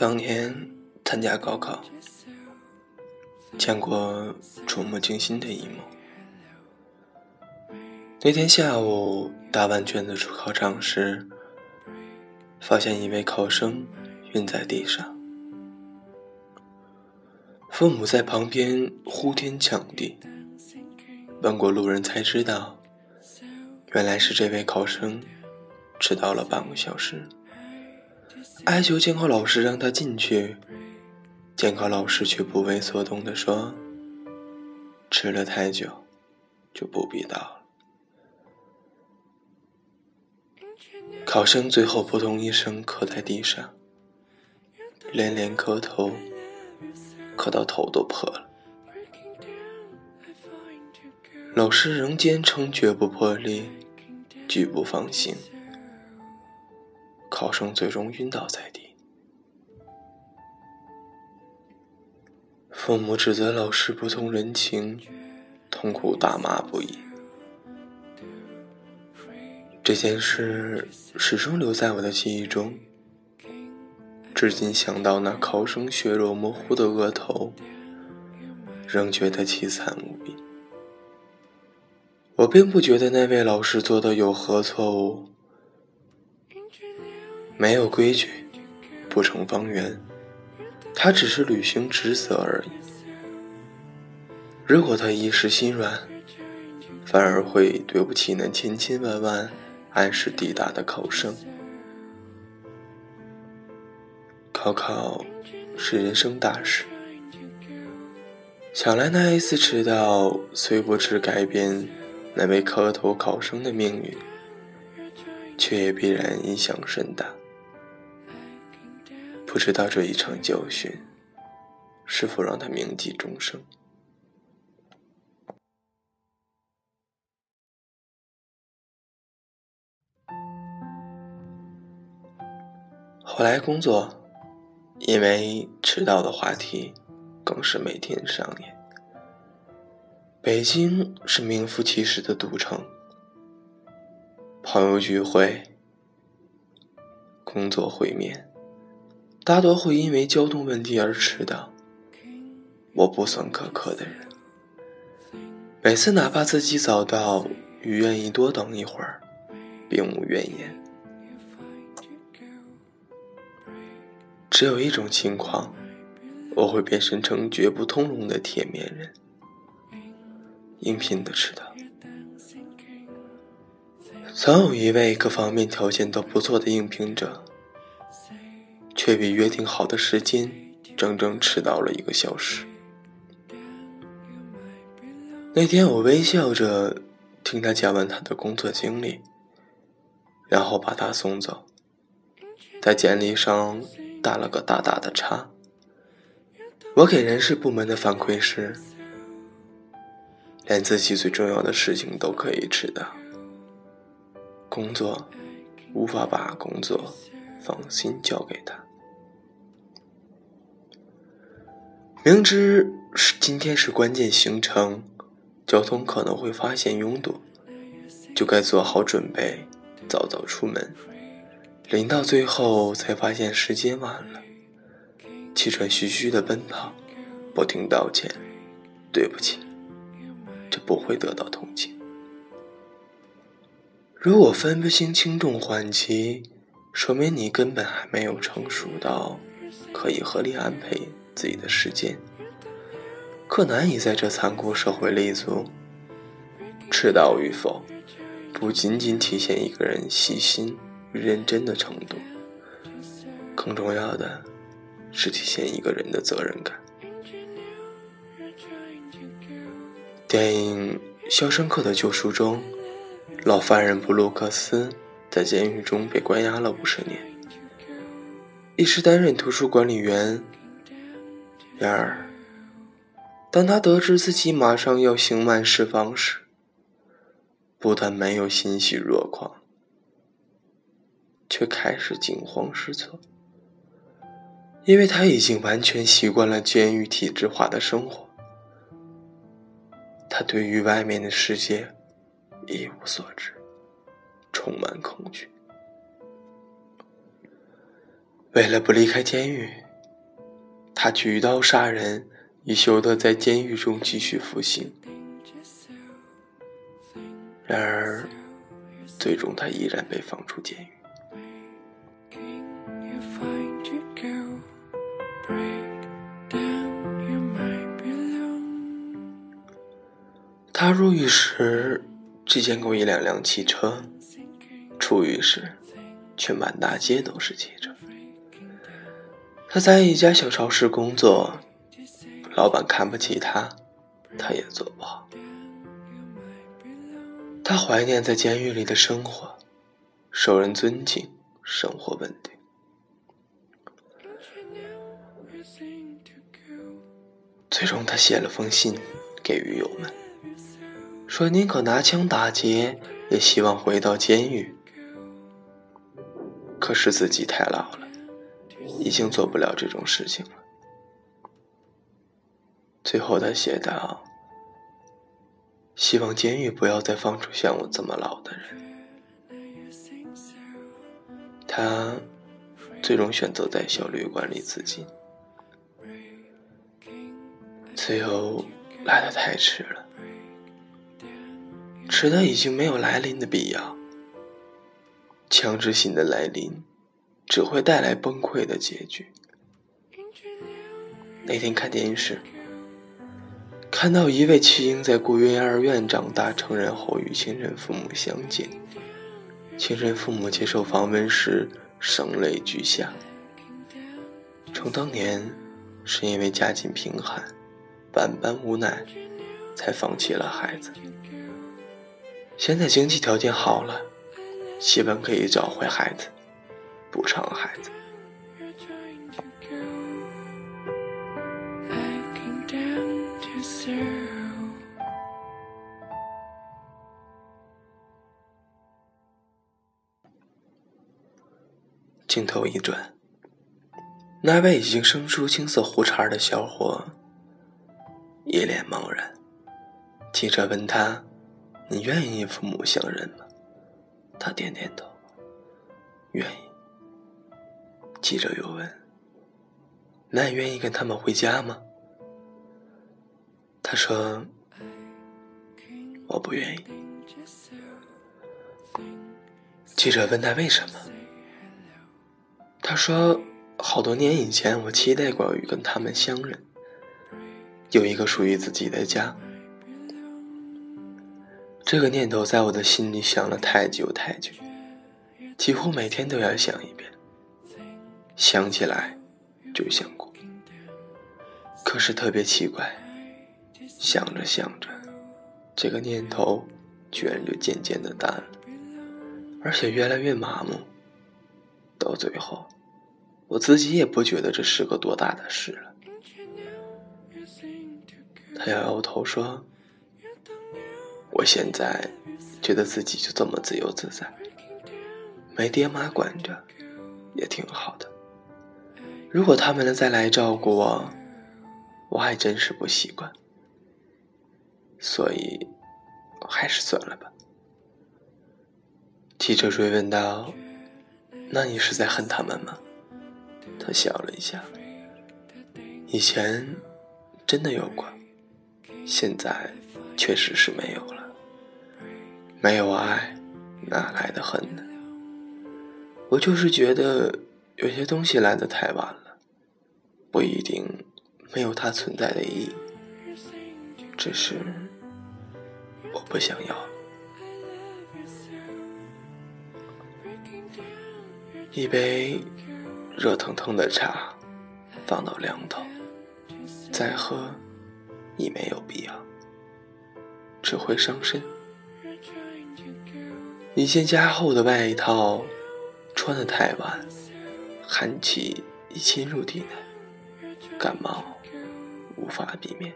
当年参加高考，见过触目惊心的一幕。那天下午答完卷子出考场时，发现一位考生晕在地上，父母在旁边呼天抢地，问过路人才知道，原来是这位考生迟到了半个小时。哀求监考老师让他进去，监考老师却不为所动地说：“迟了太久，就不必到了。”考生最后扑通一声磕在地上，连连磕头，磕到头都破了。老师仍坚称绝不破例，拒不放行。考生最终晕倒在地，父母指责老师不通人情，痛苦大骂不已。这件事始终留在我的记忆中，至今想到那考生血肉模糊的额头，仍觉得凄惨无比。我并不觉得那位老师做的有何错误。没有规矩，不成方圆。他只是履行职责而已。如果他一时心软，反而会对不起那千千万万按时抵达的考生。考考是人生大事，想来那一次迟到虽不知改变那位磕头考生的命运，却也必然影响甚大。知道这一场教训是否让他铭记终生。后来工作，因为迟到的话题，更是每天上演。北京是名副其实的赌城，朋友聚会、工作会面。大多会因为交通问题而迟到。我不算苛刻的人，每次哪怕自己早到，与愿意多等一会儿，并无怨言。只有一种情况，我会变身成绝不通融的铁面人，应聘的迟到。曾有一位各方面条件都不错的应聘者。却比约定好的时间整整迟到了一个小时。那天我微笑着听他讲完他的工作经历，然后把他送走，在简历上打了个大大的叉。我给人事部门的反馈是：连自己最重要的事情都可以迟到，工作无法把工作放心交给他。明知是今天是关键行程，交通可能会发现拥堵，就该做好准备，早早出门。临到最后才发现时间晚了，气喘吁吁的奔跑，不停道歉：“对不起。”这不会得到同情。如果分不清轻重缓急，说明你根本还没有成熟到可以合理安排。自己的时间，可难以在这残酷社会立足。迟到与否，不仅仅体现一个人细心与认真的程度，更重要的是体现一个人的责任感。电影《肖申克的救赎》中，老犯人布鲁克斯在监狱中被关押了五十年，一时担任图书管理员。然而，当他得知自己马上要刑满释放时，不但没有欣喜若狂，却开始惊慌失措，因为他已经完全习惯了监狱体制化的生活，他对于外面的世界一无所知，充满恐惧。为了不离开监狱。他举刀杀人，以修得在监狱中继续服刑。然而，最终他依然被放出监狱。他入狱时，只见过一两辆汽车；出狱时，却满大街都是汽车。他在一家小超市工作，老板看不起他，他也做不好。他怀念在监狱里的生活，受人尊敬，生活稳定。最终，他写了封信给狱友们，说宁可拿枪打劫，也希望回到监狱。可是自己太老了。已经做不了这种事情了。最后，他写道：“希望监狱不要再放出像我这么老的人。”他最终选择在小旅馆里自尽。自由来得太迟了，迟的已经没有来临的必要。强制性的来临。只会带来崩溃的结局。那天看电视，看到一位弃婴在孤幼儿院长大成人后与亲生父母相见，亲生父母接受访问时声泪俱下，称当年是因为家境贫寒，万般无奈才放弃了孩子，现在经济条件好了，希望可以找回孩子。补偿孩子。镜头一转，那位已经生出青色胡茬的小伙一脸茫然。记者问他：“你愿意父母相认吗？”他点点头，愿意。记者又问：“那你愿意跟他们回家吗？”他说：“我不愿意。”记者问他为什么？他说：“好多年以前，我期待过与跟他们相认，有一个属于自己的家。这个念头在我的心里想了太久太久，几乎每天都要想一遍。”想起来就想哭，可是特别奇怪，想着想着，这个念头居然就渐渐的淡了，而且越来越麻木。到最后，我自己也不觉得这是个多大的事了。他摇摇头说：“我现在觉得自己就这么自由自在，没爹妈管着，也挺好的。”如果他们能再来照顾我，我还真是不习惯，所以还是算了吧。记者追问道：“那你是在恨他们吗？”他笑了一下：“以前真的有过，现在确实是没有了。没有爱，哪来的恨呢？我就是觉得。”有些东西来的太晚了，不一定没有它存在的意义，只是我不想要。一杯热腾腾的茶放到凉头，再喝已没有必要，只会伤身。一件加厚的外套穿得太晚。寒气已侵入体内，感冒无法避免。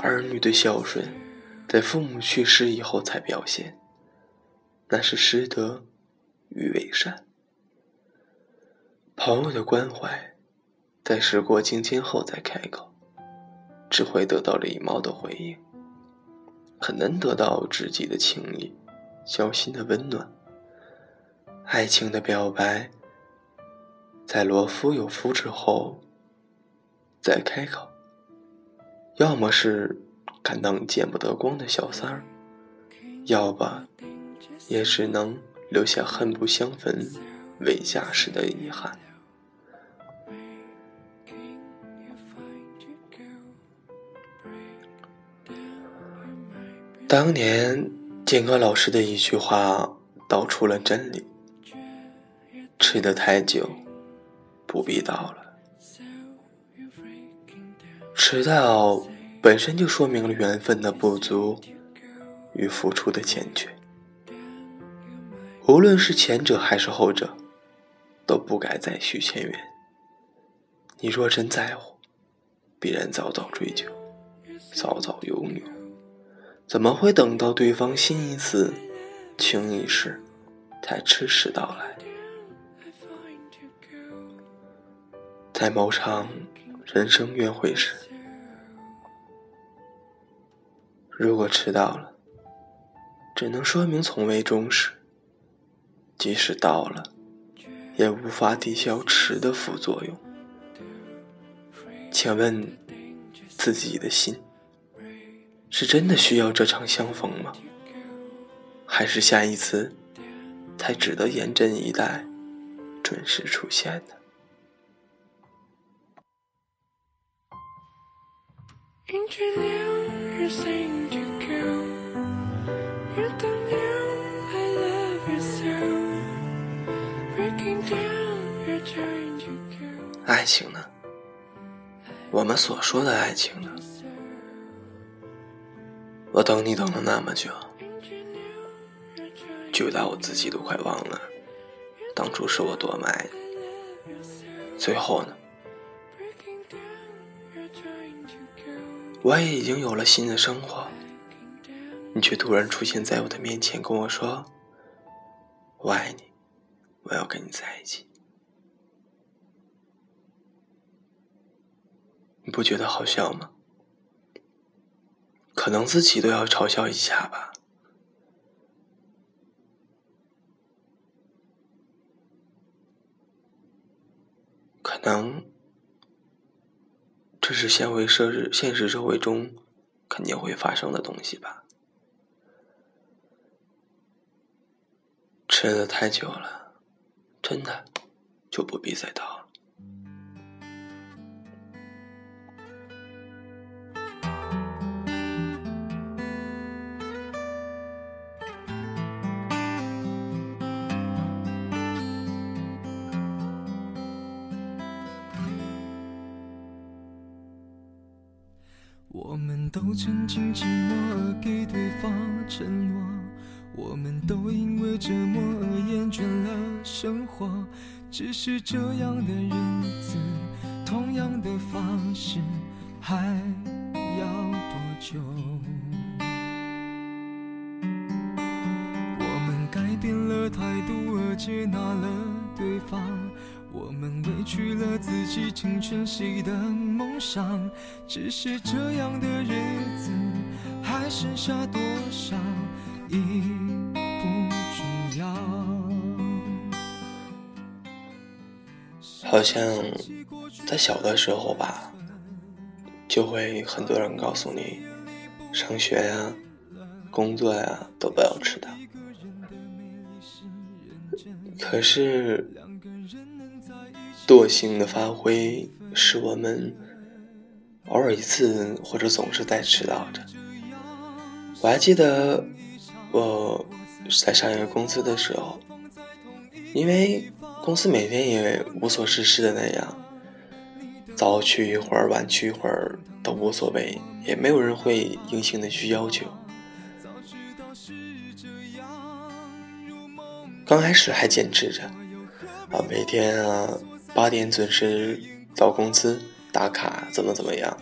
儿女的孝顺，在父母去世以后才表现，那是师德与伪善。朋友的关怀，在时过境迁后再开口，只会得到礼貌的回应，很难得到知己的情谊、交心的温暖、爱情的表白。在罗夫有夫之后，再开口，要么是敢当见不得光的小三儿，要不也只能留下恨不相逢未嫁时的遗憾。当年建科老师的一句话道出了真理：吃得太久，不必到了。迟到本身就说明了缘分的不足与付出的欠缺，无论是前者还是后者，都不该再续前缘。你若真在乎，必然早早追究，早早拥有，怎么会等到对方心一死，情一逝，才迟迟到来？在某场人生约会时。如果迟到了，只能说明从未重视；即使到了，也无法抵消迟的副作用。请问，自己的心是真的需要这场相逢吗？还是下一次才值得严阵以待，准时出现呢？爱情呢？我们所说的爱情呢？我等你等了那么久，久到我自己都快忘了当初是我多么爱你。最后呢？我也已经有了新的生活，你却突然出现在我的面前，跟我说：“我爱你，我要跟你在一起。”你不觉得好笑吗？可能自己都要嘲笑一下吧。可能。这是现为社日现实社会中肯定会发生的东西吧。吃的太久了，真的就不必再倒了。都曾经寂寞而给对方承诺，我们都因为折磨而厌倦了生活。只是这样的日子，同样的方式，还要多久？我们改变了态度而接纳了对方。我们委屈了自己，成全谁的梦想？只是这样的日子，还剩下多少已不重要。好像在小的时候吧，就会很多人告诉你，上学呀、工作呀都不要迟到。可是。惰性的发挥使我们偶尔一次或者总是在迟到着。我还记得我在上一个公司的时候，因为公司每天也无所事事的那样，早去一会儿，晚去一会儿都无所谓，也没有人会硬性的去要求。刚开始还坚持着啊，每天啊。八点准时到公司打卡，怎么怎么样？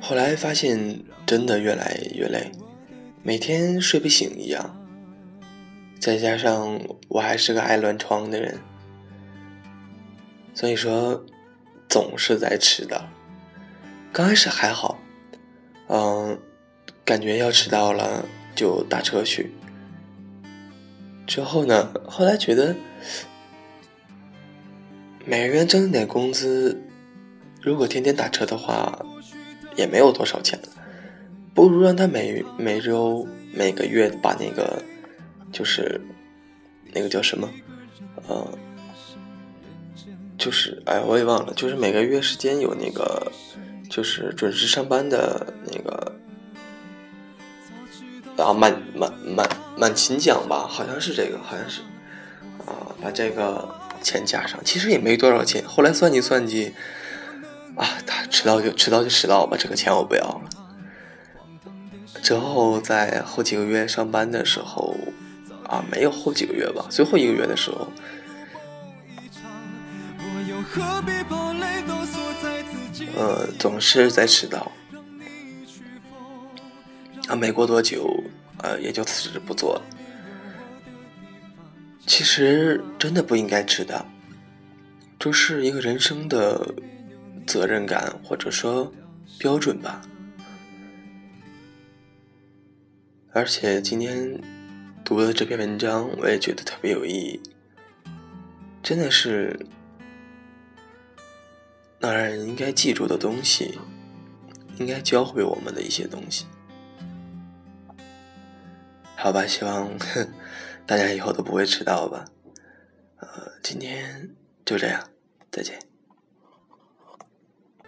后来发现真的越来越累，每天睡不醒一样。再加上我还是个爱乱床的人，所以说总是在迟到。刚开始还好，嗯，感觉要迟到了就打车去。之后呢，后来觉得。每个月挣点工资，如果天天打车的话，也没有多少钱，不如让他每每周每个月把那个就是那个叫什么，呃，就是哎我也忘了，就是每个月时间有那个就是准时上班的那个。啊，满满满满勤奖吧，好像是这个，好像是，啊，把这个钱加上，其实也没多少钱。后来算计算计，啊，他迟到就迟到就迟到吧，这个钱我不要了。之后在后几个月上班的时候，啊，没有后几个月吧，最后一个月的时候，呃，总是在迟到。啊，没过多久，呃，也就辞职不做了。其实真的不应该迟到，这是一个人生的责任感或者说标准吧。而且今天读的这篇文章，我也觉得特别有意义，真的是那让人应该记住的东西，应该教会我们的一些东西。好吧，希望大家以后都不会迟到吧。呃，今天就这样，再见。